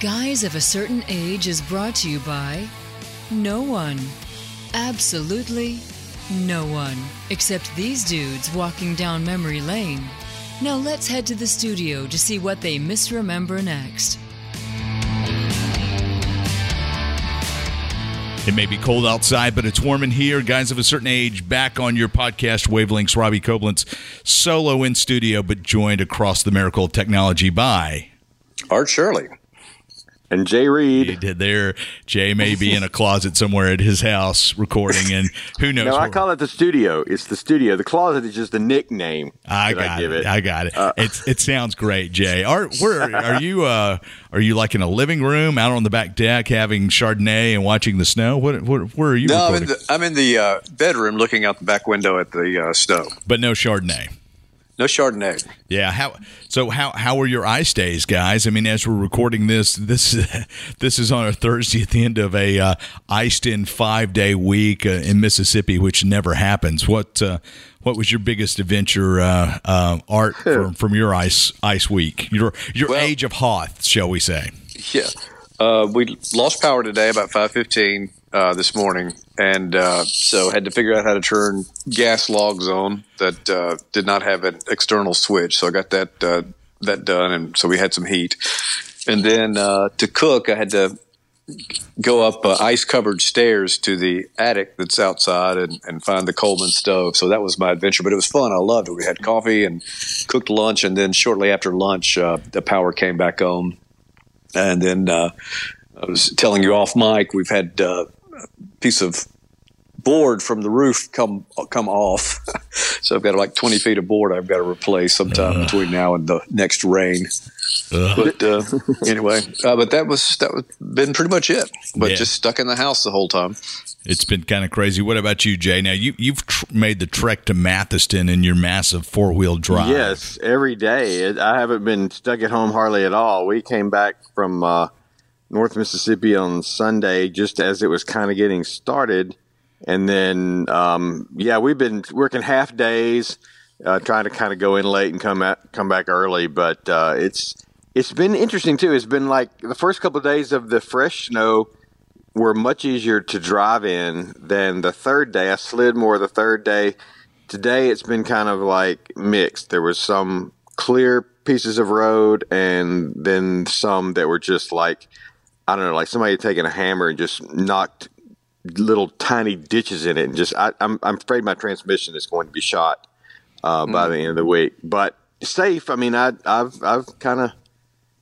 Guys of a Certain Age is brought to you by no one. Absolutely no one. Except these dudes walking down memory lane. Now let's head to the studio to see what they misremember next. It may be cold outside, but it's warm in here. Guys of a certain age, back on your podcast wavelengths. Robbie Koblenz, solo in studio, but joined across the miracle of technology by Art Shirley. And Jay Reed. He did there. Jay may be in a closet somewhere at his house recording, and who knows? No, I call it the studio. It's the studio. The closet is just a nickname. I that got give it. it. I got it. Uh, it's it sounds great, Jay. Are where are you? Uh, are you like in a living room out on the back deck having Chardonnay and watching the snow? What? what where are you? No, I'm in the, I'm in the uh, bedroom looking out the back window at the uh, snow. but no Chardonnay. No Chardonnay. Yeah. How? So how how were your ice days, guys? I mean, as we're recording this, this this is on a Thursday at the end of a uh, iced in five day week uh, in Mississippi, which never happens. What uh, what was your biggest adventure, uh, uh, Art, from, from your ice ice week? Your your Well- age of Hoth, shall we say? Yeah. Uh, we lost power today about 5:15 uh, this morning, and uh, so had to figure out how to turn gas logs on that uh, did not have an external switch. So I got that uh, that done, and so we had some heat. And then uh, to cook, I had to go up ice covered stairs to the attic that's outside and, and find the Coleman stove. So that was my adventure, but it was fun. I loved it. We had coffee and cooked lunch, and then shortly after lunch, the power came back on. And then I was telling you off mic, we've had uh, piece of board from the roof come come off. so I've got like 20 feet of board I've got to replace sometime between now and the next rain. But uh, anyway, uh, but that was that was been pretty much it. But Yeah. just stuck in the house the whole time. It's been kind of crazy. What about you, Jay? Now you you've tr- made the trek to Mathiston in your massive four wheel drive. Yes, every day. I haven't been stuck at home hardly at all. We came back from uh, North Mississippi on Sunday just as it was kind of getting started. And then, um, yeah, we've been working half days, uh, trying to kind of go in late and come out, come back early. But uh, it's it's been interesting too. It's been like the first couple of days of the fresh snow were much easier to drive in than the third day. I slid more the third day. Today it's been kind of like mixed. There was some clear pieces of road and then some that were just like I don't know, like somebody had taken a hammer and just knocked little tiny ditches in it and just I, I'm I'm afraid my transmission is going to be shot uh, by the end of the week. But safe. I mean, I I've I've kind of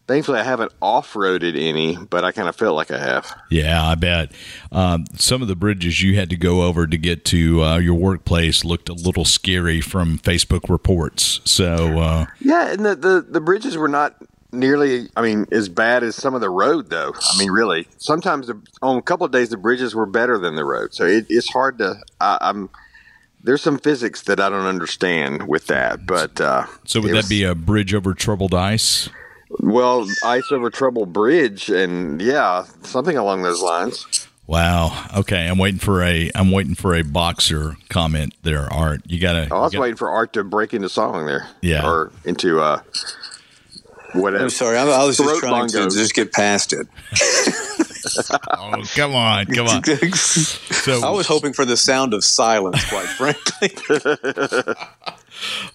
thankfully I haven't off roaded any, but I kind of felt like I have. Yeah, I bet. Um, some of the bridges you had to go over to get to uh, your workplace looked a little scary from Facebook reports. So, uh, Yeah, and the, the, the bridges were not nearly, I mean, as bad as some of the road, though. I mean, really, sometimes the, on a couple of days the bridges were better than the road. So it, it's hard to. I, I'm there's some physics that I don't understand with that, but uh, so would that was- be a bridge over troubled ice? well ice over trouble bridge, and yeah, something along those lines. Wow. Okay, I'm waiting for a I'm waiting for a boxer comment there, Art. You gotta. Oh, I was gotta- waiting for Art to break into song there, Yeah. or into uh, whatever. I'm sorry, I, I was just Throat trying to just get past it. Oh, come on, come on. So, I was hoping for the sound of silence, quite frankly.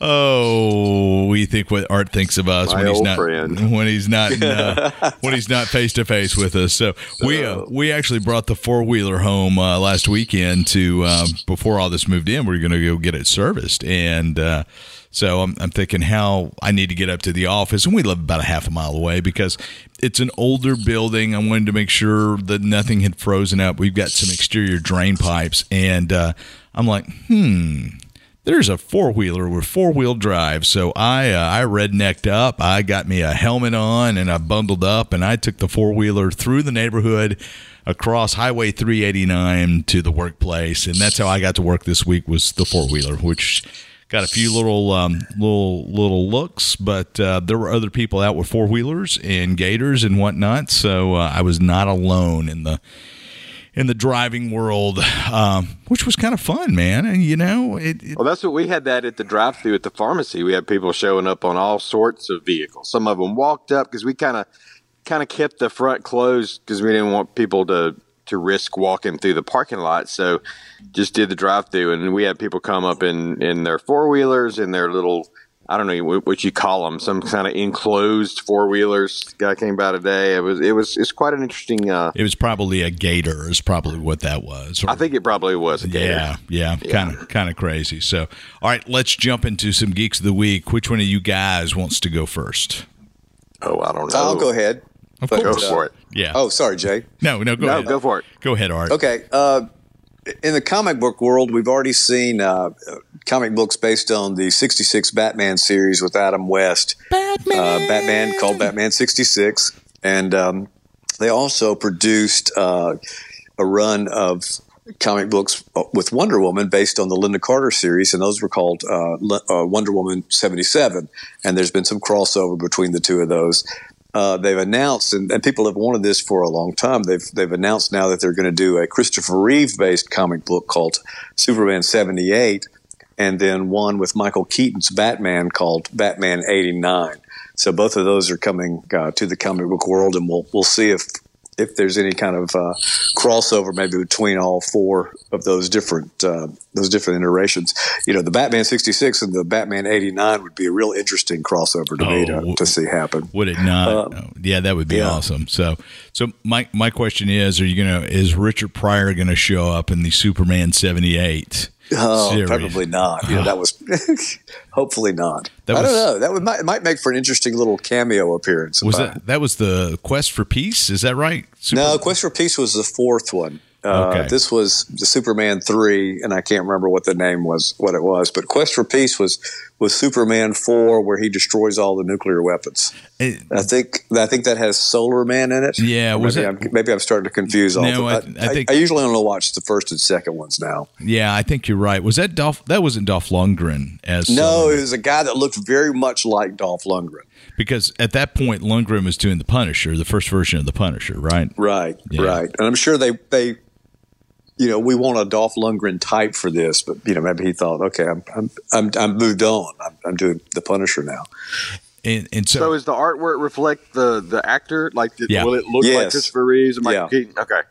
Oh, we think what Art thinks of us My when he's not friend. when he's not in, uh, when he's not face to face with us. So we uh, we actually brought the four wheeler home uh, last weekend to um, before all this moved in. We are going to go get it serviced, and uh, so I'm, I'm thinking how I need to get up to the office, and we live about a half a mile away because it's an older building. I wanted to make sure that nothing had frozen up. We've got some exterior drain pipes, and uh, I'm like, hmm there's a four wheeler with four wheel drive. So I uh, I rednecked up. I got me a helmet on and I bundled up and I took the four wheeler through the neighborhood across Highway 389 to the workplace, and that's how I got to work this week was the four wheeler, which got a few little um, little little looks, but uh, there were other people out with four wheelers and gators and whatnot. So uh, I was not alone in the in the driving world, um, which was kind of fun, man. And you know, it, it Well, that's what we had that at the drive-through at the pharmacy. We had people showing up on all sorts of vehicles. Some of them walked up because we kind of kind of kept the front closed because we didn't want people to to risk walking through the parking lot. So just did the drive through, and we had people come up in in their four wheelers in their little. I don't know what you call them, some kind of enclosed four wheelers. Guy came by today. It was it was it's quite an interesting. Uh, it was probably a gator. Is probably what that was. Or, I think it probably was a gator. Yeah, yeah, kind of kind of crazy. So, all right, let's jump into some geeks of the week. Which one of you guys wants to go first? Oh, I don't know. I'll go ahead. Of but, course. Go for it. Yeah. Oh, sorry, Jay. No, no, go no, ahead. go for it. Go ahead, Art. Okay. Uh, in the comic book world, we've already seen uh, comic books based on the 66 Batman series with Adam West. Batman. Uh, Batman called Batman 66. And um, they also produced uh, a run of comic books with Wonder Woman based on the Lynda Carter series, and those were called uh, uh, Wonder Woman 77. And there's been some crossover between the two of those. Uh, they've announced, and, and, people have wanted this for a long time. They've they've announced now that they're going to do a Christopher Reeve based comic book called Superman seventy eight, and then one with Michael Keaton's Batman called Batman eighty nine. So both of those are coming uh, to the comic book world, and we'll we'll see if if there's any kind of uh, crossover maybe between all four of those different uh, those different iterations. You know, the Batman '66 and the Batman '89 would be a real interesting crossover to oh, me to, to, see happen. Would it not? Uh, yeah, that would be yeah. awesome. So, so my my question is: Are you gonna is Richard Pryor going to show up in the Superman '78? Oh, series. probably not. You know, that was hopefully not. That I don't know. That would might, might make for an interesting little cameo appearance. Was that that was the Quest for Peace? Is that right? Super- no, Quest for Peace was the fourth one. Uh, okay. This was the Superman three, and I can't remember what the name was, what it was. But Quest for Peace was was Superman four, where he destroys all the nuclear weapons. It, I think I think that has Solar Man in it. Yeah, was maybe, it? I'm, maybe I'm starting to confuse all. No, I, I, think I, I, usually only watch the first and second ones now. Yeah, I think you're right. Was that Dolph? That wasn't Dolph Lundgren as no, it was a guy that looked very much like Dolph Lundgren because at that point Lundgren was doing the Punisher, the first version of the Punisher, right? Right, yeah. right. And I'm sure they they you know, we want a Dolph Lundgren type for this, but you know, maybe he thought, okay, I'm I'm I'm, I'm moved on. I'm, I'm, doing the Punisher now. And, and so, so, is the artwork reflect the the actor? Like, yeah. will it look yes. like Christopher Reeves and Michael yeah. Keaton? Okay.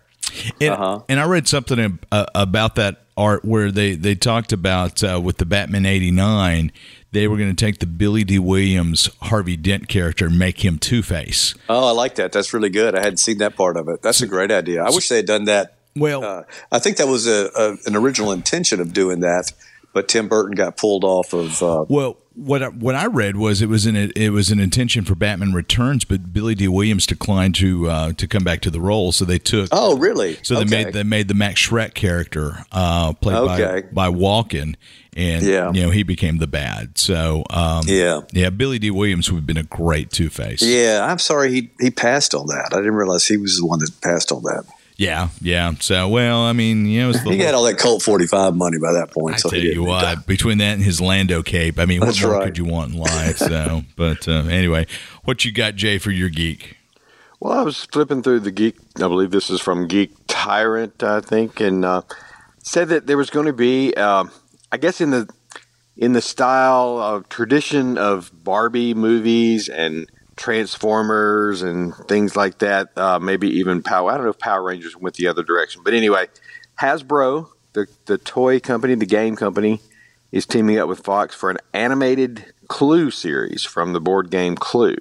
And, uh-huh. and I read something uh, about that art where they they talked about uh, with the Batman '89 they were going to take the Billy Dee Williams Harvey Dent character and make him Two Face. Oh, I like that. That's really good. I hadn't seen that part of it. That's a great idea. I wish they had done that well, uh, I think that was a, a, an original intention of doing that, but Tim Burton got pulled off of. Uh, well, what I, what I read was it was an it was an intention for Batman Returns, but Billy Dee Williams declined to uh, to come back to the role, so they took. Oh, really? So they made they made the Max Shreck character uh, played okay. by by Walken, and yeah. you know he became the bad. So um, yeah, yeah, Billy Dee Williams would have been a great Two Face. Yeah, I'm sorry he he passed on that. I didn't realize he was the one that passed on that. Yeah, yeah. So, well, I mean, you know, he had all that Colt 45 money by that point. I so tell you what, between that and his Lando cape, I mean, what That's more right. could you want in life? So, but uh, anyway, what you got, Jay, for your geek? Well, I was flipping through the geek. I believe this is from Geek Tyrant, I think, and uh, said that there was going to be, uh, I guess, in the in the style of tradition of Barbie movies and Transformers and things like that. Uh, maybe even Power. I don't know if Power Rangers went the other direction, but anyway, Hasbro, the the toy company, the game company, is teaming up with Fox for an animated Clue series from the board game Clue.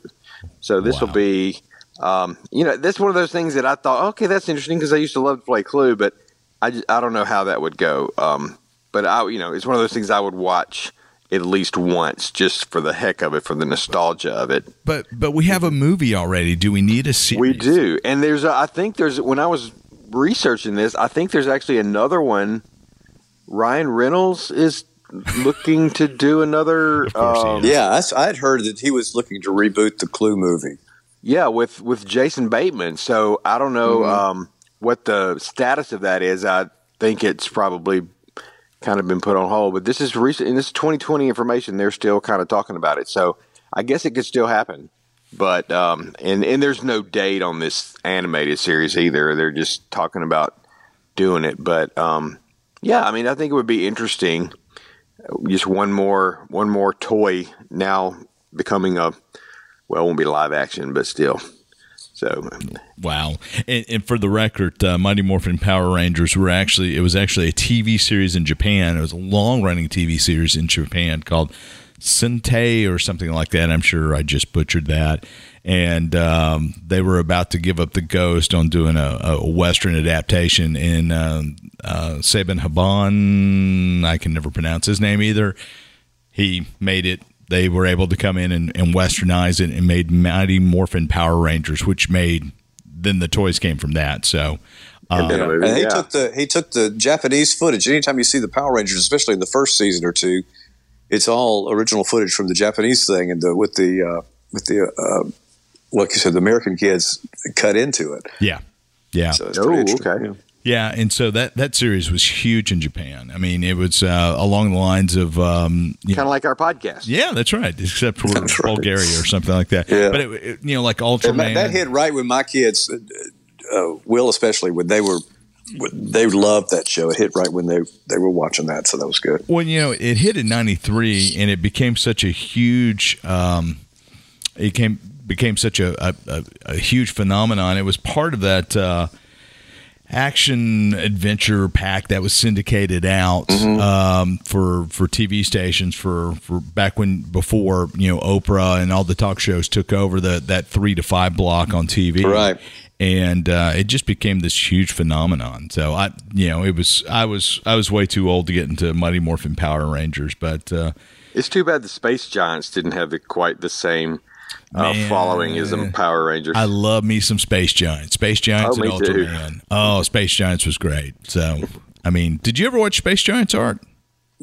So this wow. will be, um, you know, that's one of those things that I thought, okay, that's interesting because I used to love to play Clue, but I just, I don't know how that would go. Um, but I, you know, it's one of those things I would watch at least once just for the heck of it, for the nostalgia of it. But but we have a movie already. Do we need a series? We do, and there's a, I think there's when I was researching this, I think there's actually another one. Ryan Reynolds is looking to do another. Um, yeah, I, would heard that he was looking to reboot the Clue movie. Yeah, with with Jason Bateman. So I don't know mm-hmm. um, what the status of that is. I think it's probably kind of been put on hold. But this is recent, and this is 2020 information. They're still kind of talking about it, so I guess it could still happen. But um, and and there's no date on this animated series either. They're just talking about doing it. But um, yeah, I mean, I think it would be interesting. Just one more one more toy now becoming a well, it won't be live action, but still So wow! And, and for the record, uh, Mighty Morphin Power Rangers were actually it was actually a TV series in Japan. It was a long running TV series in Japan called Sentai or something like that. I'm sure I just butchered that. And um, they were about to give up the ghost on doing a, a Western adaptation. And uh, uh, Haban, I can never pronounce his name either. He made it. They were able to come in and, and westernize it and made Mighty Morphin Power Rangers, which made then the toys came from that. So um, yeah. and he yeah. took the he took the Japanese footage. Anytime you see the Power Rangers, especially in the first season or two, it's all original footage from the Japanese thing, and the, with the uh, with the uh, like you said, the American kids cut into it. Yeah, yeah. So oh, okay. Yeah. yeah. and so that that series was huge in Japan. I mean, it was uh, along the lines of um, kind of like our podcast. Yeah, that's right. Except for that's Bulgaria right. or something like that. Yeah. but it, it, you know, like Ultraman. That, that, hit right when my kids, uh, Will especially, when they were they loved that show. It hit right when they they were watching that, so that was good. Well, you know, it hit in '93, and it became such a huge. Um, it came became such a, a, a, huge phenomenon. It was part of that uh, action adventure pack that was syndicated out mm-hmm. um, for for TV stations for, for back when before you know Oprah and all the talk shows took over the that three to five block on TV. Right and uh, it just became this huge phenomenon. So I, you know, it was I was I was way too old to get into Mighty Morphin Power Rangers, but uh, it's too bad the Space Giants didn't have the, quite the same uh, following is the Power Rangers. I love me some Space Giants, Space Giants oh, and Ultraman. Oh, Space Giants was great. So, I mean, did you ever watch Space Giants art?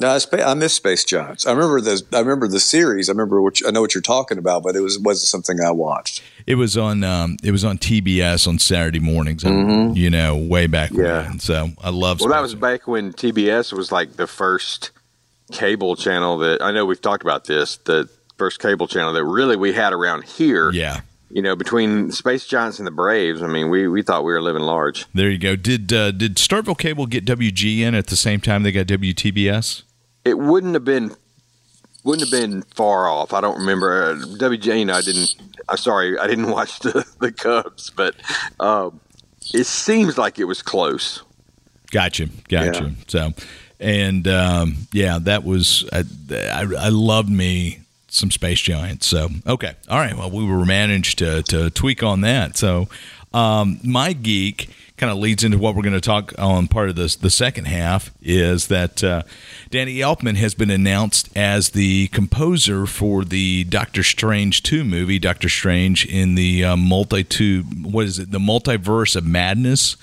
No, I, i miss Space Giants. I remember the I remember the series. I remember which I know what you're talking about, but it was wasn't something I watched. It was on um, it was on TBS on Saturday mornings. Mm-hmm. You know, way back yeah. when. So I love. Well, that was back when TBS was like the first cable channel that I know we've talked about this. The first cable channel that really we had around here. Yeah. You know, between Space Giants and the Braves, I mean, we, we thought we were living large. There you go. Did uh, did Starkville Cable get WGN at the same time they got WTBS? it wouldn't have been wouldn't have been far off. I don't remember uh, WJ. You know, I didn't. I'm sorry, I didn't watch the, the Cubs, but um, it seems like it was close. Gotcha, gotcha. Yeah. So, and um, yeah, that was I, I, I loved me some Space Giants. So, okay, all right. Well, we were managed to to tweak on that. So, um, my geek kind of leads into what we're going to talk on part of this the second half is that uh, Danny Elfman has been announced as the composer for the Doctor Strange 2 movie Doctor Strange in the uh, multi two what is it the multiverse of madness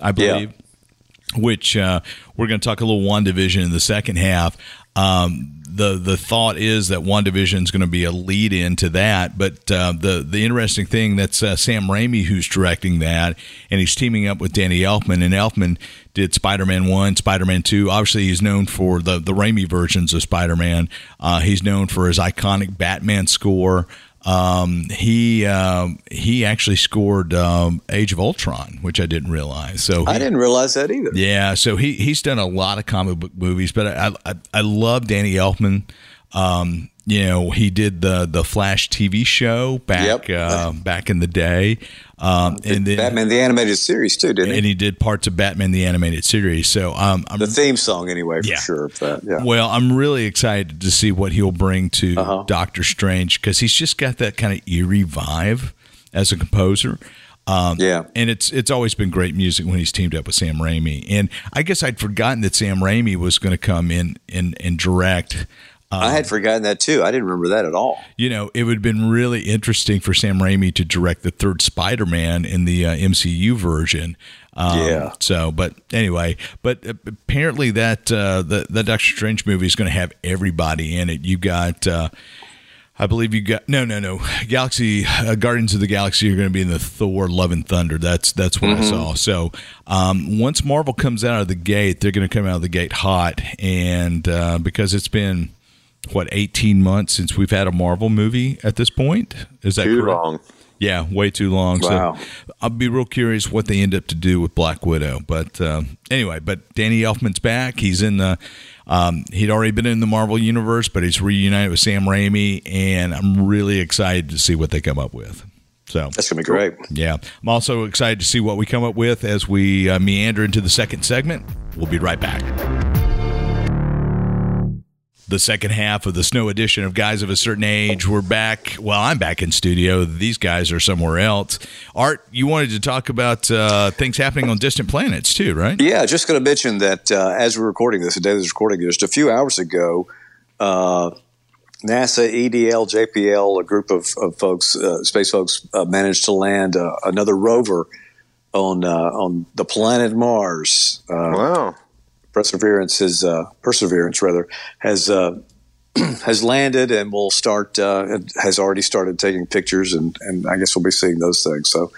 I believe yeah. which uh, we're going to talk a little WandaVision in the second half um, the the thought is that WandaVision is going to be a lead into that. But uh, the the interesting thing that's uh, Sam Raimi who's directing that, and he's teaming up with Danny Elfman. And Elfman did Spider Man one, Spider Man two. Obviously, he's known for the the Raimi versions of Spider Man. Uh, he's known for his iconic Batman score. Um, he um, he actually scored um, Age of Ultron, which I didn't realize. So he, I didn't realize that either. Yeah, so he he's done a lot of comic book movies, but I I, I love Danny Elfman. Um, you know, he did the the Flash TV show back yep. uh, back in the day, um, and then, Batman the animated series too, didn't he? And he did parts of Batman the animated series. So um, the theme song, anyway, for yeah. sure. That, yeah. Well, I'm really excited to see what he'll bring to uh-huh. Doctor Strange because he's just got that kind of eerie vibe as a composer. Um, yeah, and it's it's always been great music when he's teamed up with Sam Raimi. And I guess I'd forgotten that Sam Raimi was going to come in and and direct um, I had forgotten that too. I didn't remember that at all. You know, it would have been really interesting for Sam Raimi to direct the third Spider Man in the uh, MCU version. Um, yeah. So, but anyway, but apparently that uh, the the Doctor Strange movie is going to have everybody in it. You got. Uh, I believe you got no, no, no. Galaxy uh, Guardians of the Galaxy are going to be in the Thor: Love and Thunder. That's that's what mm-hmm. I saw. So um, once Marvel comes out of the gate, they're going to come out of the gate hot, and uh, because it's been what 18 months since we've had a Marvel movie at this point. Is that too correct? long? Yeah, way too long. Wow. So I'll be real curious what they end up to do with Black Widow. But uh, anyway, but Danny Elfman's back. He's in the. Um, he'd already been in the Marvel universe, but he's reunited with Sam Raimi, and I'm really excited to see what they come up with. So that's gonna be great. Yeah, I'm also excited to see what we come up with as we uh, meander into the second segment. We'll be right back. The second half of the snow edition of Guys of a Certain Age. We're back. Well, I'm back in studio. These guys are somewhere else. Art, you wanted to talk about uh, things happening on distant planets too, right? Yeah, just going to mention that uh, as we're recording this, the day this is recording, just a few hours ago, uh, NASA, EDL, JPL, a group of, of folks, uh, space folks, uh, managed to land uh, another rover on on the planet Mars. wow. Perseverance has Perseverance rather has has landed and will start uh, has already started taking pictures and, and I guess we'll be seeing those things. So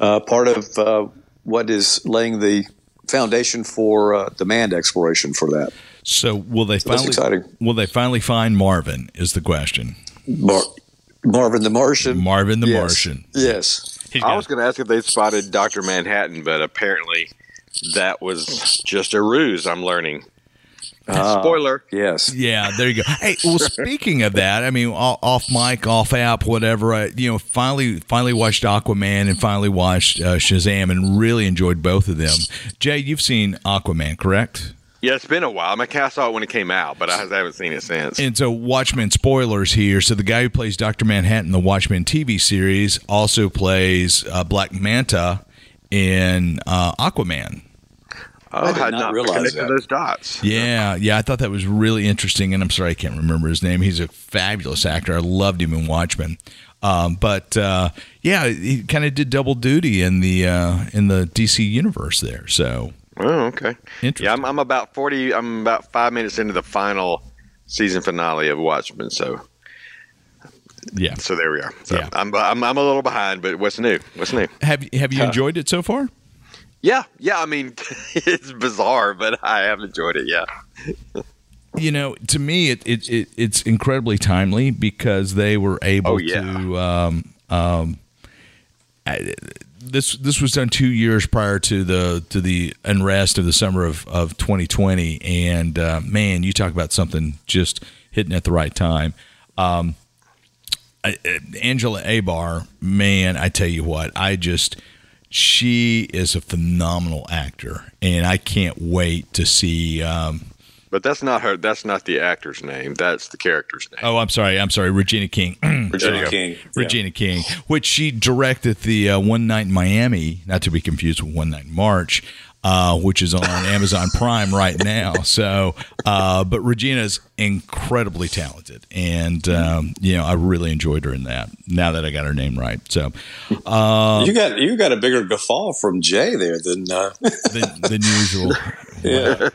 uh, part of uh, what is laying the foundation for the manned exploration for that. So will they so finally will they finally find Marvin? Is the question. Mar- Marvin the Martian. Marvin the yes. Martian. Yes. I was going to ask if they spotted Doctor Manhattan, but apparently that was just a ruse. I'm learning. Uh, Spoiler. Yes. Yeah, there you go. Hey, well, speaking of that, I mean, off mic, off app, whatever. I, you know, finally, finally watched Aquaman and finally watched uh, Shazam, and really enjoyed both of them. Jay, you've seen Aquaman, correct? Yeah, it's been a while. I, mean, I saw it when it came out, but I haven't seen it since. And so, Watchmen spoilers here. So, the guy who plays Doctor Manhattan in the Watchmen TV series also plays uh, Black Manta in uh, Aquaman. Oh, I did not, not realize that. those dots. Yeah, yeah, I thought that was really interesting, and I'm sorry I can't remember his name. He's a fabulous actor. I loved him in Watchmen. Um, but uh, yeah, he kind of did double duty in the uh, in the DC universe there. So oh, okay, yeah, I'm, I'm about forty. I'm about five minutes into the final season finale of Watchmen. So yeah, so there we are. So yeah. I'm, I'm I'm a little behind, but what's new? What's new? Have Have you enjoyed it so far? Yeah, yeah. I mean, it's bizarre, but I have enjoyed it. Yeah. you know, to me, it, it, it, it's incredibly timely because they were able oh, yeah. to. Um, um, this this was done two years prior to the to the unrest of the summer of, of 2020, and uh, man, you talk about something just hitting at the right time. Um, Angela Abar, man, I tell you what, I just she is a phenomenal actor, and I can't wait to see. Um, but that's not her. That's not the actor's name. That's the character's name. Oh, I'm sorry. I'm sorry. Regina King. Regina King. Regina yeah. King, which she directed the uh, One Night in Miami, not to be confused with One Night in March uh, which is on Amazon Prime right now. So, uh, but Regina's incredibly talented, and um, you know I really enjoyed her in that. Now that I got her name right, so uh, you got you got a bigger guffaw from Jay there than uh, than, than usual. yeah.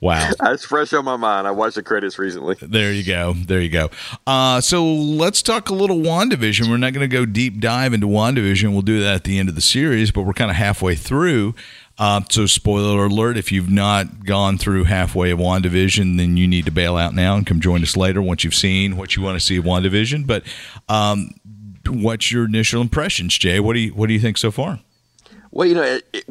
Wow. That's fresh on my mind. I watched the credits recently. There you go. There you go. Uh, so let's talk a little WandaVision. We're not going to go deep dive into WandaVision. We'll do that at the end of the series, but we're kind of halfway through. Uh, so, spoiler alert: if you've not gone through halfway of WandaVision, then you need to bail out now and come join us later once you've seen what you want to see of WandaVision. But, um, what's your initial impressions, Jay? What do you What do you think so far? Well, you know, it, it,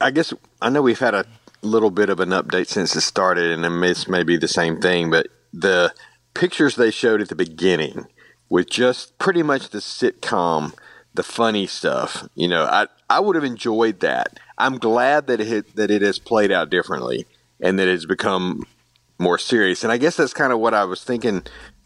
I guess I know we've had a little bit of an update since it started, and this may be the same thing, but the pictures they showed at the beginning with just pretty much the sitcom, the funny stuff. You know, I I would have enjoyed that I'm glad that it that it has played out differently and that it's become more serious. And I guess that's kind of what I was thinking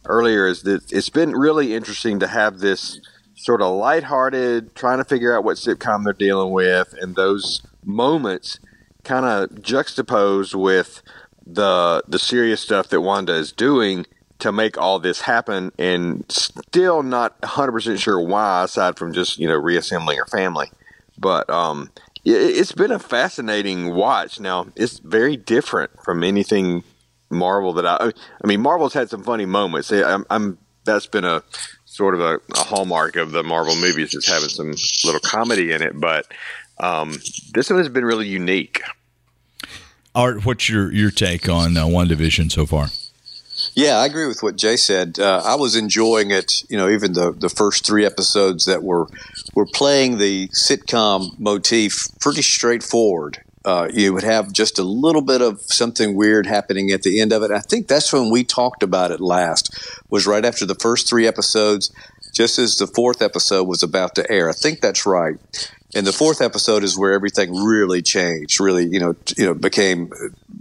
earlier is that it's been really interesting to have this sort of lighthearted, trying to figure out what sitcom they're dealing with, and those moments kind of juxtaposed with the the serious stuff that Wanda is doing to make all this happen, and still not 100% sure why, aside from just you know reassembling her family. But um, it's been a fascinating watch. Now it's very different from anything Marvel that I. I mean, Marvel's had some funny moments. I'm, I'm that's been a sort of a, a, hallmark of the Marvel movies is having some little comedy in it. But um, this one has been really unique. Art, what's your your take on uh, WandaVision so far? Yeah, I agree with what Jay said. Uh, I was enjoying it. You know, even the the first three episodes that were were playing the sitcom motif pretty straightforward. Uh, you would have just a little bit of something weird happening at the end of it. I think that's when we talked about it last. Was right after the first three episodes. just as the fourth episode was about to air. I think that's right. And the fourth episode is where everything really changed. Really, you know, you know, became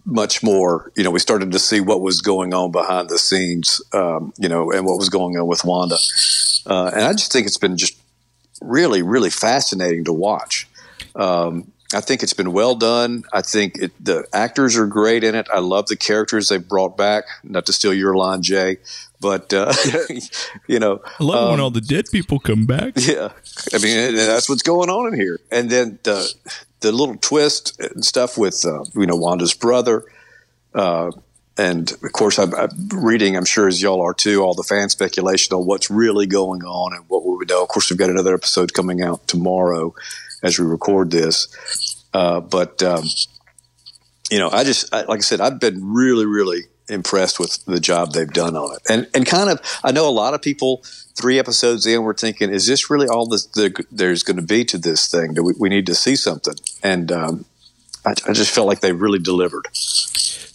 much more. You know, we started to see what was going on behind the scenes. Um, you know, and what was going on with Wanda. Uh, and I just think it's been just really, really fascinating to watch. Um, I think it's been well done. I think it, the actors are great in it. I love the characters they brought back. Not to steal your line, Jay, but uh, you know, I love um, when all the dead people come back. Yeah, I mean that's what's going on in here. And then the the little twist and stuff with uh, you know Wanda's brother. Uh, and of course, I'm, I'm, reading. I'm sure as y'all are too. All the fan speculation on what's really going on and what we know. Of course, we've got another episode coming out tomorrow as we record this. Uh, but um, you know, I just I, like I said, I've been really, really impressed with the job they've done on it, and and kind of I know a lot of people three episodes in were thinking, is this really all this, the, there's going to be to this thing? Do we, we need to see something? And um, I, I just felt like they really delivered.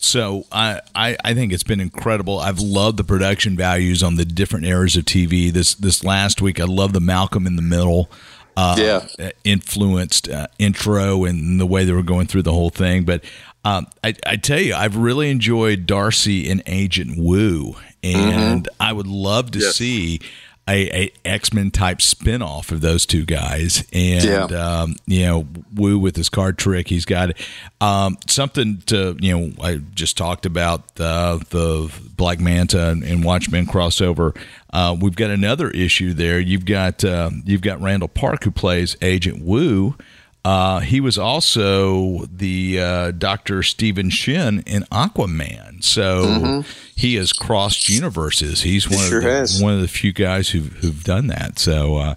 So I, I, I think it's been incredible. I've loved the production values on the different eras of TV. This this last week, I love the Malcolm in the Middle uh, yeah. influenced uh, intro and the way they were going through the whole thing. But um, I, I, tell you, I've really enjoyed Darcy and Agent Woo, and mm-hmm. I would love to yes. see a, a X Men type spinoff of those two guys, and yeah. um, you know, Woo with his card trick, he's got um, something to you know. I just talked about uh, the Black Manta and, and Watchmen crossover. Uh, we've got another issue there. You've got uh, you've got Randall Park who plays Agent Woo. Uh, he was also the uh, Dr. Stephen Shin in Aquaman. So mm-hmm. he has crossed universes. He's one sure of the, has. one of the few guys who've, who've done that. So uh,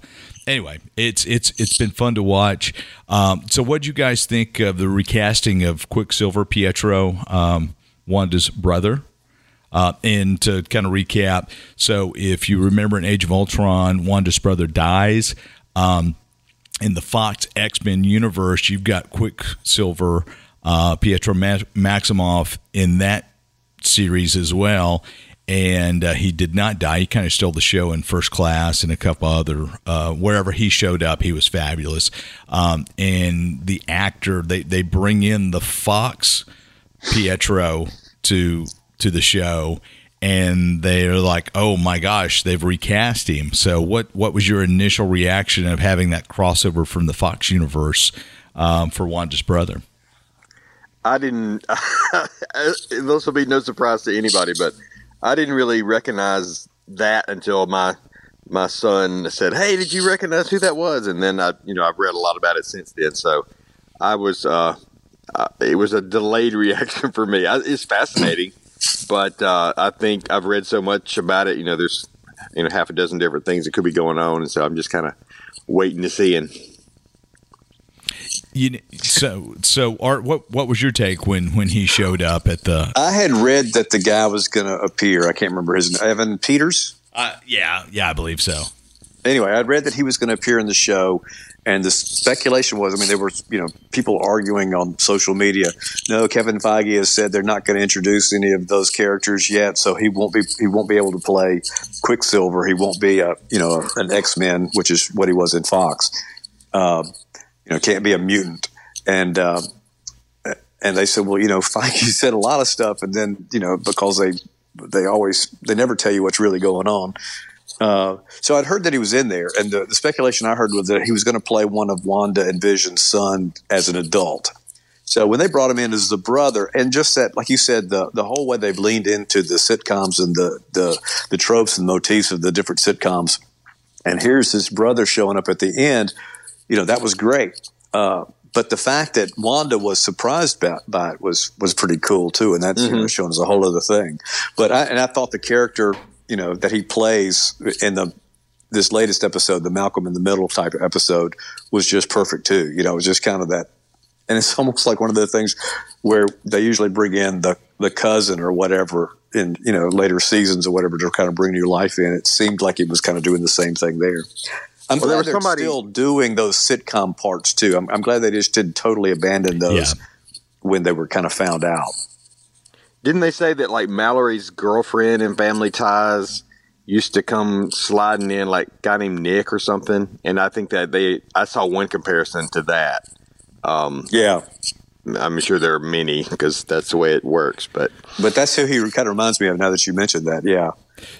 anyway, it's it's it's been fun to watch. Um, so what do you guys think of the recasting of Quicksilver Pietro, um, Wanda's brother? Uh, and to kind of recap, so if you remember in Age of Ultron, Wanda's brother dies. Um, in the Fox X Men universe, you've got Quicksilver, uh, Pietro Maximoff in that series as well. And uh, he did not die. He kind of stole the show in First Class and a couple other uh, wherever he showed up. He was fabulous. Um, and the actor they they bring in the Fox Pietro to to the show, and they're like, "Oh my gosh, they've recast him." So, what what was your initial reaction of having that crossover from the Fox universe um, for Wanda's brother? I didn't. this will be no surprise to anybody, but I didn't really recognize that until my my son said, "Hey, did you recognize who that was?" And then I, you know, I've read a lot about it since then. So I was, uh, uh, it was a delayed reaction for me. I, it's fascinating but uh, I think I've read so much about it. You know, there's you know half a dozen different things that could be going on, and so I'm just kind of waiting to see. And you so so Art, what what was your take when when he showed up at the? I had read that the guy was going to appear. I can't remember his name. Evan Peters. Uh, yeah, yeah, I believe so. Anyway, I'd read that he was going to appear in the show, and the speculation was, I mean, there were you know people arguing on social media. No, Kevin Feige has said they're not going to introduce any of those characters yet, so he won't be he won't be able to play Quicksilver. He won't be a you know an X Men, which is what he was in Fox. Uh, you know, can't be a mutant. And uh, and they said, well, you know, Feige said a lot of stuff, and then you know because they they always they never tell you what's really going on. Uh, so I'd heard that he was in there, and the, the speculation I heard was that he was going to play one of Wanda and Vision's son as an adult. So when they brought him in as the brother, and just that, like you said, the the whole way they've leaned into the sitcoms and the the the tropes and motifs of the different sitcoms, and here's his brother showing up at the end, you know, that was great. Uh, but the fact that Wanda was surprised by, by, it was was pretty cool too, and that's mm-hmm. you know, shown as a whole other thing. But I, and I thought the character you know that he plays in the this latest episode, the Malcolm in the Middle type episode, was just perfect too. You know, it was just kind of that, and it's almost like one of the things where they usually bring in the the cousin or whatever in you know later seasons or whatever to kind of bring new life in. It seemed like it was kind of doing the same thing there. I'm well, glad they're somebody... still doing those sitcom parts too. I'm, I'm glad they just didn't totally abandon those yeah. when they were kind of found out. Didn't they say that like Mallory's girlfriend and Family Ties used to come sliding in like a guy named Nick or something, and I think that they I saw one comparison to that. Um, Yeah, I'm sure there are many because that's the way it works, but but that's who he kind of reminds me of now that you mentioned that. Yeah,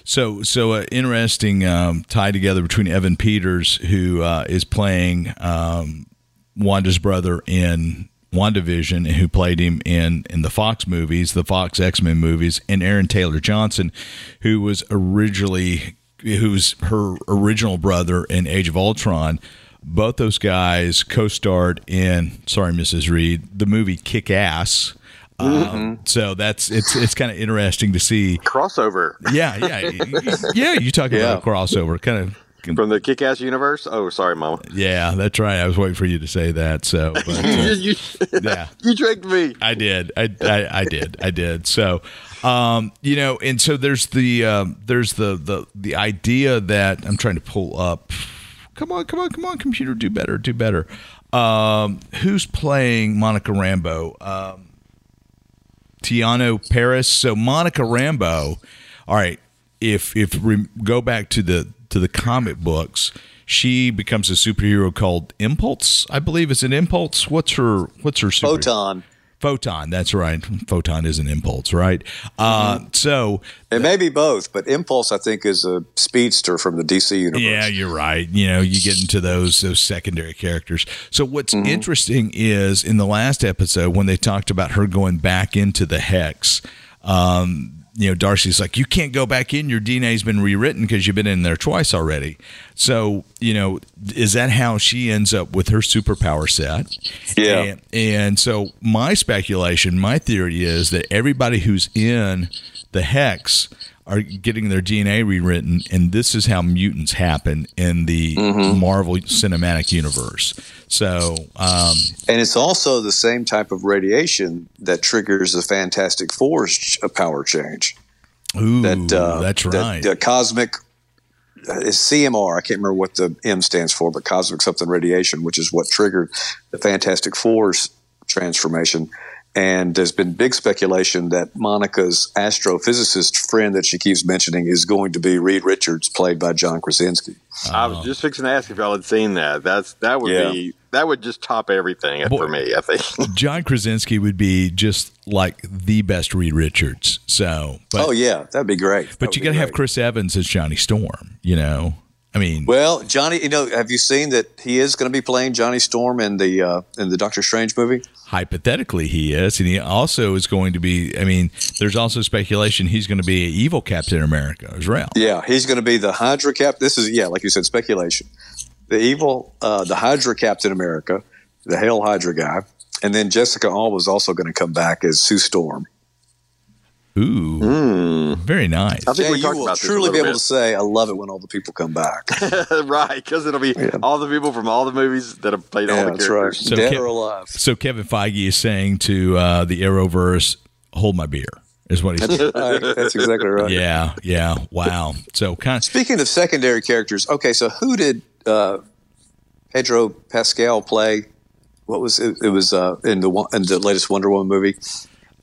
So, so uh, interesting um, tie together between Evan Peters, who uh, is playing um, Wanda's brother in WandaVision, and who played him in in the Fox movies, the Fox X Men movies, and Aaron Taylor Johnson, who was originally who's her original brother in Age of Ultron. Both those guys co-starred in sorry, Mrs. Reed, the movie Kick Ass. Um, so that's it's it's kind of interesting to see crossover yeah, yeah, yeah. You talk Yeah. about a crossover, kind of. From the Kick-Ass universe. Oh, sorry, Mama. Yeah, that's right. I was waiting for you to say that. So, but, uh, you, yeah, you tricked me. I did. I, I, I did. I did. So, um, you know, and so there's the um, there's the the the idea that I'm trying to pull up. Come on, come on, come on, computer, do better, do better. Um, who's playing Monica Rambeau? Um, Teyonah Parris. So Monica Rambeau. All right. If if we go back to the to the comic books, she becomes a superhero called Impulse. I believe it's an Impulse. What's her What's her super? photon. Photon. That's right. Photon is an impulse, right? Uh, so It may be both, but Impulse, I think, is a speedster from the DC universe. Yeah, you're right. You know, you get into those those secondary characters. So what's interesting is in the last episode when they talked about her going back into the hex, um, you know, Darcy's like, you can't go back in. Your DNA's been rewritten because you've been in there twice already. So, you know, is that how she ends up with her superpower set? Yeah. And, and so my speculation, my theory is that everybody who's in the hex are getting their DNA rewritten, and this is how mutants happen in the Marvel Cinematic Universe. So, um, And it's also the same type of radiation that triggers the Fantastic Four's uh, power change. ooh, That uh, that's that, right. the cosmic uh, is CMR. I can't remember what the M stands for, but cosmic something radiation, which is what triggered the Fantastic Four's transformation. And there's been big speculation that Monica's astrophysicist friend that she keeps mentioning is going to be Reed Richards, played by John Krasinski. I was just fixing to ask if y'all had seen that. That's that would Yeah. be that would just top everything Boy. for me. I think. John Krasinski would be just like the best Reed Richards. So, but oh yeah, that'd be great. That but would you be got to have. Chris Evans as Johnny Storm. You know, I mean, Well, Johnny, you know, have you seen that he is going to be playing Johnny Storm in the uh, in the Doctor Strange movie? Hypothetically he is, and he also is going to be. I mean, there's also speculation he's going to be an evil Captain America as well. Yeah, he's going to be the Hydra Cap. This is yeah, like you said, speculation. The evil, uh, the Hydra Captain America, the Hail Hydra guy, and then Jessica Alba is also going to come back as Sue Storm. Ooh, very nice. I think Yeah, we you talked will about this a truly be little able to say, "I love it when all the people come back." right, because it'll be all the people from all the movies that have played all the that's right, characters. So dead Kev- or alive. So Kevin Feige is saying to uh, the Arrowverse, "Hold my beer," is what he's. saying. Right, that's exactly right. yeah, yeah. Wow. So kind of, Speaking of secondary characters, okay, so who did uh, Pedro Pascal play? What was it? It was uh, in the one- in the latest Wonder Woman movie.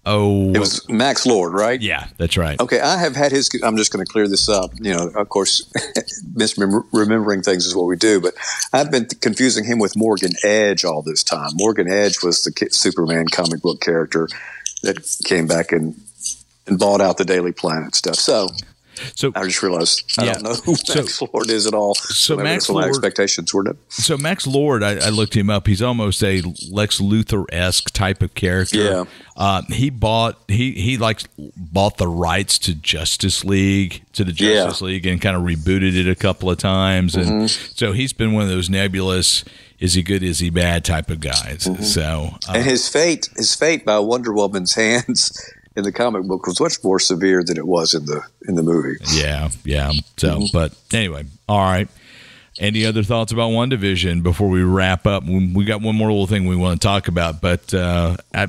Oh, It was Max Lord, right? yeah, that's right. Okay, I have had his. I'm just going to clear this up. You know, of course, misremembering things is what we do. But I've been confusing him with Morgan Edge all this time. Morgan Edge was the Superman comic book character that came back and and bought out the Daily Planet stuff. So So I just realized I Yeah. don't know who So- Max Lord is at all. So Maybe Max Lord- expectations were. So Max Lord, I, I looked him up. He's almost a Lex Luthor esque type of character. Yeah. Uh, he bought he he like bought the rights to Justice League to the Yeah. Mm-hmm. Justice League and kind of rebooted it a couple of times, and so he's been one of those nebulous. Is he good? Is he bad? Type of guys. Mm-hmm. So uh, And his fate, his fate by Wonder Woman's hands in the comic book was much more severe than it was in the in the movie. yeah, yeah. So, Mm-hmm. but anyway, all right. Any other thoughts about WandaVision before we wrap up? We we got one more little thing we want to talk about, but uh, I,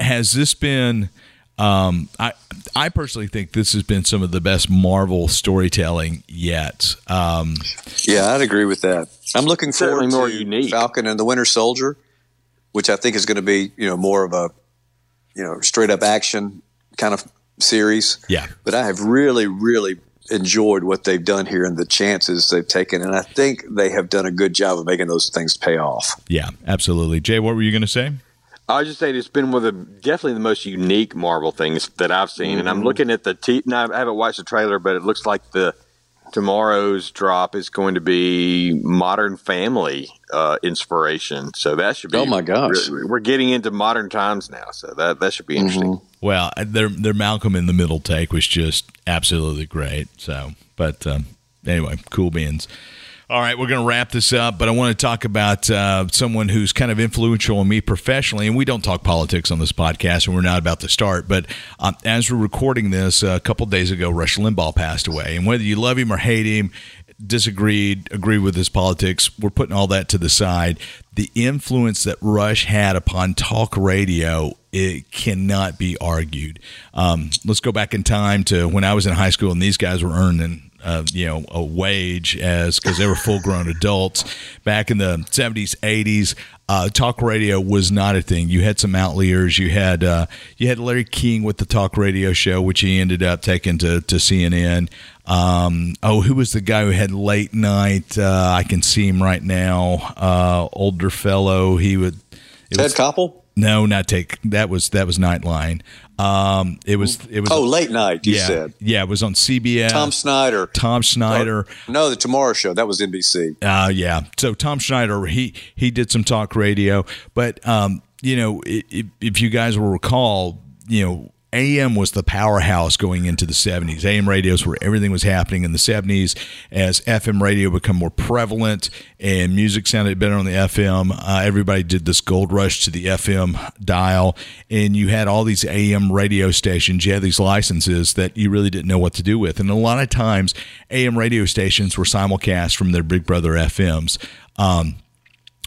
has this been? Um, I I personally think this has been some of the best Marvel storytelling yet. Um, Yeah, I'd agree with that. I'm looking Certainly forward more to unique. Falcon and the Winter Soldier, which I think is going to be you know more of a you know straight up action kind of series. yeah, But I have really, really enjoyed what they've done here and the chances they've taken, and I think they have done a good job of making those things pay off. Yeah, absolutely. Jay, what were you going to say? I was just saying it's been one of the definitely the most unique Marvel things that I've seen, mm-hmm. and I'm looking at the t. Now I haven't watched the trailer, but it looks like the tomorrow's drop is going to be Modern Family uh, inspiration. So that should be. Oh my gosh, we're getting into modern times now, so that that should be interesting. Mm-hmm. Well, uh, their their Malcolm in the Middle take was just absolutely great. So, but um, anyway, cool beans. All right, we're going to wrap this up, but I want to talk about uh, someone who's kind of influential on me professionally. And we don't talk politics on this podcast, and we're not about to start. But um, as we're recording this, uh, a couple days ago, Rush Limbaugh passed away. And whether you love him or hate him, disagreed, agree with his politics, we're putting all that to the side. The influence that Rush had upon talk radio it cannot be argued. Um, let's go back in time to when I was in high school and these guys were earning uh, you know a wage as because they were full grown adults. Back in the 70s 80s uh, talk radio was not a thing. You had some outliers. You had uh, you had Larry King with the talk radio show which he ended up taking to, to CNN um, oh who was the guy who had late night? Uh, I can see him right now. Uh, older fellow he would Ted was, Koppel no, not take. That was that was Nightline. Um, it was it was. Oh, late night. You yeah, said. Yeah, it was on CBS. Tom Snyder. Tom Snyder. Oh, no, the Tomorrow Show. That was NBC. Uh yeah. So Tom Snyder, he he did some talk radio, but um, you know, if, if you guys will recall, you know AM was the powerhouse going into the 70s. AM radios where everything was happening in the 70s as FM radio become more prevalent and music sounded better on the FM. Uh, everybody did this gold rush to the FM dial, and you had all these AM radio stations. You had these licenses that you really didn't know what to do with. And a lot of times, AM radio stations were simulcast from their Big Brother FMs. Um,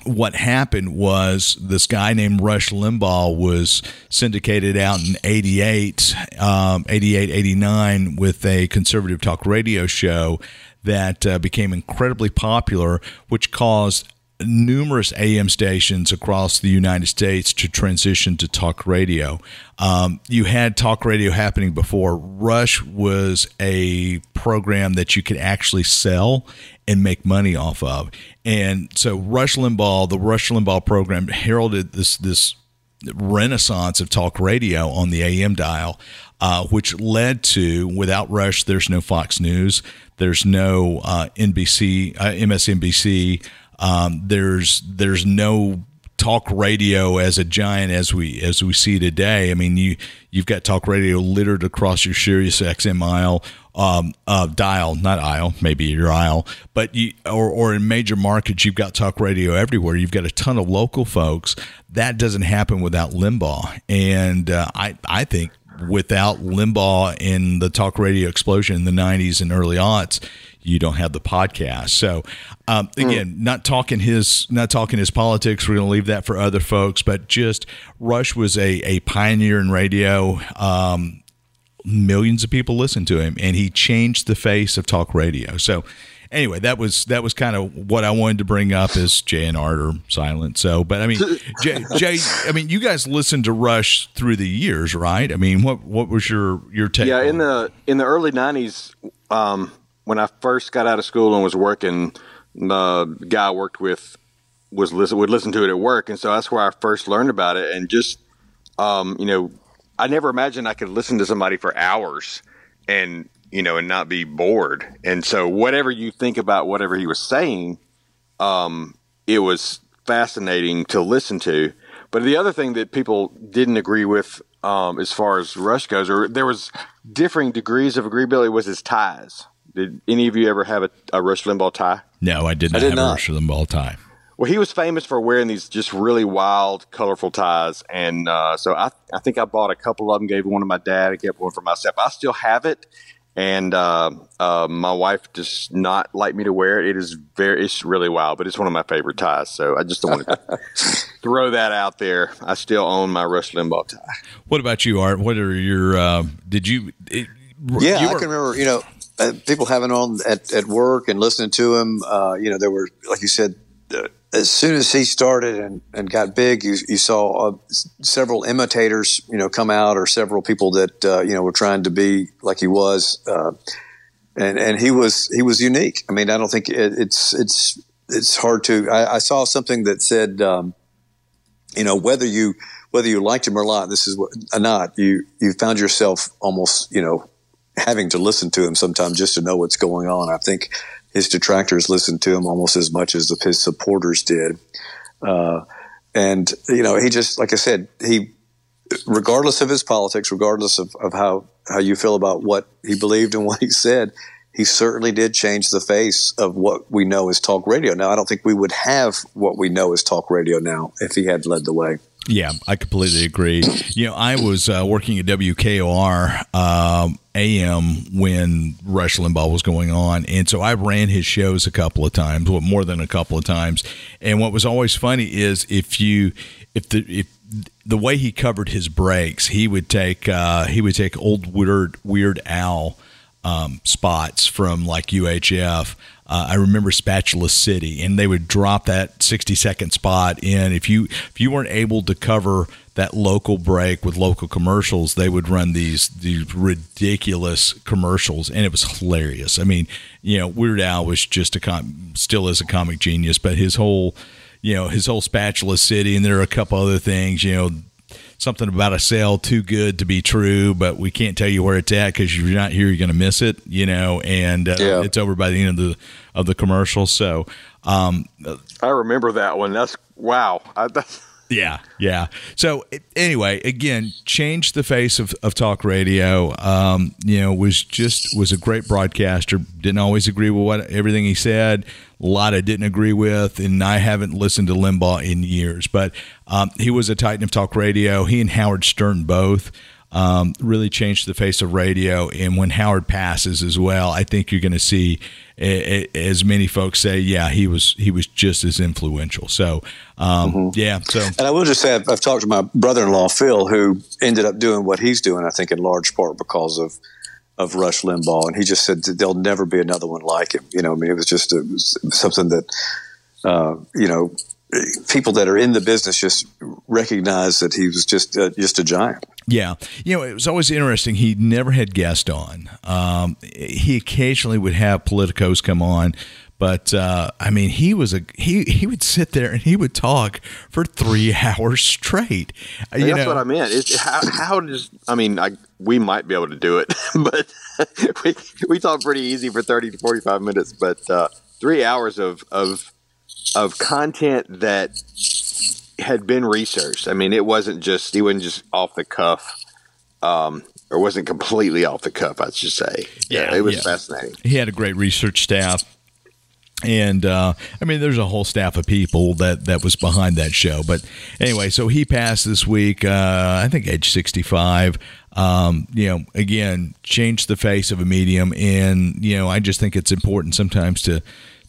what happened was this guy named Rush Limbaugh was syndicated out in 88, um, 88, 89 with a conservative talk radio show that uh, became incredibly popular, which caused numerous AM stations across the United States to transition to talk radio. Um, you had talk radio happening before. Rush was a program that you could actually sell and make money off of. And so Rush Limbaugh, the Rush Limbaugh program heralded this this renaissance of talk radio on the AM dial, uh, which led to without Rush, there's no Fox News, there's no uh, NBC, uh, MSNBC. Um, there's there's no talk radio as a giant as we as we see today. I mean, you you've got talk radio littered across your Sirius XM aisle, um, uh, dial, not aisle, maybe your aisle, but you or or in major markets, you've got talk radio everywhere. You've got a ton of local folks. That doesn't happen without Limbaugh, and uh, I I think without Limbaugh and the talk radio explosion in the '90s and early aughts you don't have the podcast. So um, hmm. again, mm. not talking his not talking his politics. We're going to leave that for other folks. But just Rush was a a pioneer in radio. Um, millions of people listened to him, and he changed the face of talk radio. So anyway, that was that was kind of what I wanted to bring up as Jay and Art are silent. So, but I mean, Jay, Jay, I mean, you guys listened to Rush through the years, right? I mean, what what was your your take? Yeah, in the in the early '90s, um, when I first got out of school and was working, the guy I worked with was listen would listen to it at work, and so that's where I first learned about it. And just um, you know, I never imagined I could listen to somebody for hours and you know and not be bored. And so whatever you think about whatever he was saying, um, it was fascinating to listen to. But the other thing that people didn't agree with um, as far as Rush goes, or there was differing degrees of agreeability, was his ties. Did any of you ever have a, a Rush Limbaugh tie? No, I did not I did have not. a Rush Limbaugh tie. Well, he was famous for wearing these just really wild, colorful ties, and uh, so I, I think I bought a couple of them. Gave one to my dad. I kept one for myself. I still have it, and uh, uh, my wife does not like me to wear it. It is very, it's really wild, but it's one of my favorite ties. So I just don't want to throw that out there. I still own my Rush Limbaugh tie. What about you, Art? What are your? Uh, did you? It, yeah, you were, I can remember. You know, uh, people having on at, at work and listening to him. Uh, you know, there were, like you said, uh, as soon as he started and, and got big, you, you saw uh, several imitators, you know, come out or several people that, uh, you know, were trying to be like he was. Uh, and and he was he was unique. I mean, I don't think it, it's it's it's hard to. I, I saw something that said, um, you know, whether you whether you liked him or not, this is what not you you found yourself almost you know having to listen to him sometimes just to know what's going on. I think his detractors listened to him almost as much as his supporters did. Uh, and you know, he just like I said, he regardless of his politics, regardless of, of how how you feel about what he believed and what he said, he certainly did change the face of what we know as talk radio. Now, I don't think we would have what we know as talk radio now if he had led the way. Yeah, I completely agree. You know, I was uh, working at WKOR um, AM when Rush Limbaugh was going on, and so I ran his shows a couple of times, well, more than a couple of times. And what was always funny is if you, if the if the way he covered his breaks, he would take uh, he would take old weird Weird Al um, spots from like UHF. Uh, I remember Spatula City, and they would drop that sixty second spot in. If you if you weren't able to cover that local break with local commercials, they would run these these ridiculous commercials, and it was hilarious. I mean, you know, Weird Al was just a com- still is a comic genius, but his whole you know his whole Spatula City, and there are a couple other things. You know, something about a sale too good to be true, but we can't tell you where it's at because you're not here, you're going to miss it. You know, and uh, yeah. it's over by the end of the of the commercial. So, um, I remember that one. That's wow. I, that's- yeah, yeah. So anyway, again, changed the face of, of talk radio. Um, you know, was just was a great broadcaster. Didn't always agree with what everything he said. A lot I didn't agree with, and I haven't listened to Limbaugh in years. But um, he was a titan of talk radio. He and Howard Stern both um, really changed the face of radio. And when Howard passes as well, I think you're going to see, a, a, as many folks say, yeah, he was he was just as influential. So, um, mm-hmm. yeah. So, and I will just say, I've, I've talked to my brother-in-law Phil, who ended up doing what he's doing. I think in large part because of of Rush Limbaugh, and he just said there'll never be another one like him. You know, I mean, it was just a, it was something that uh, you know people that are in the business just recognize that he was just uh, just a giant. Yeah, you know, it was always interesting. He never had guests on. Um, he occasionally would have politicos come on, but uh, I mean, he was a he. He would sit there and he would talk for three hours straight. You that's know? what I meant. It's, how, how does I mean? I, we might be able to do it, but we we talk pretty easy for thirty to forty five minutes. But uh, three hours of of of content that had been researched. I mean, it wasn't just he wasn't just off the cuff, um, or wasn't completely off the cuff. I should say. Yeah, yeah it was yeah. fascinating. He had a great research staff. And uh, I mean, there's a whole staff of people that, that was behind that show. But anyway, so he passed this week, uh, I think age 65. Um, you know, again, changed the face of a medium. And, you know, I just think it's important sometimes to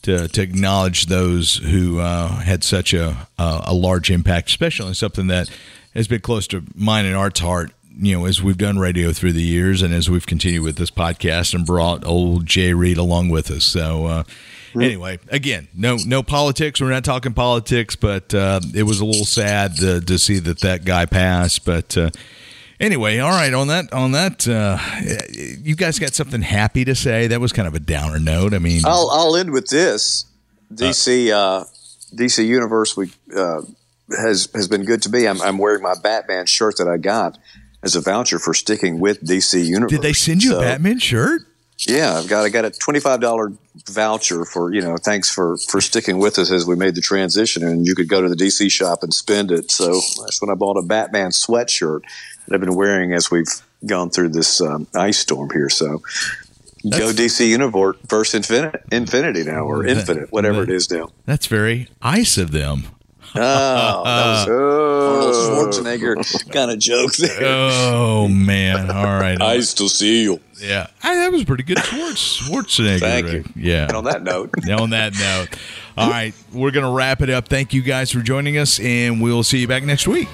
to, to acknowledge those who uh, had such a, a, a large impact, especially something that has been close to mine and Art's heart. You know, as we've done radio through the years, and as we've continued with this podcast, and brought old Jay Reed along with us. So, uh, mm. anyway, again, no no politics. We're not talking politics, but uh, it was a little sad to, to see that that guy passed. But uh, Anyway, all right. On that, on that, uh, you guys got something happy to say? That was kind of a downer note. I mean, I'll I'll end with this. DC uh, DC Universe we, uh, has has been good to me. I'm, I'm wearing my Batman shirt that I got as a voucher for sticking with DC Universe. Did they send you so, a Batman shirt? Yeah, I've got I got a twenty five dollar voucher for you know thanks for for sticking with us as we made the transition, and you could go to the DC shop and spend it. So that's when I bought a Batman sweatshirt that I've been wearing as we've gone through this um, ice storm here. So that's, go DC Universe Infinite, Infinity now or that, Infinite, whatever that, it is now. That's very ice of them. Oh, that was Arnold Schwarzenegger kind of joke there. Oh man! All right, I still see you. Yeah, I, that was pretty good. Schwartz, Schwarzenegger. Thank you. Yeah. And on that note. on that note. All right, we're gonna wrap it up. Thank you guys for joining us, and we'll see you back next week.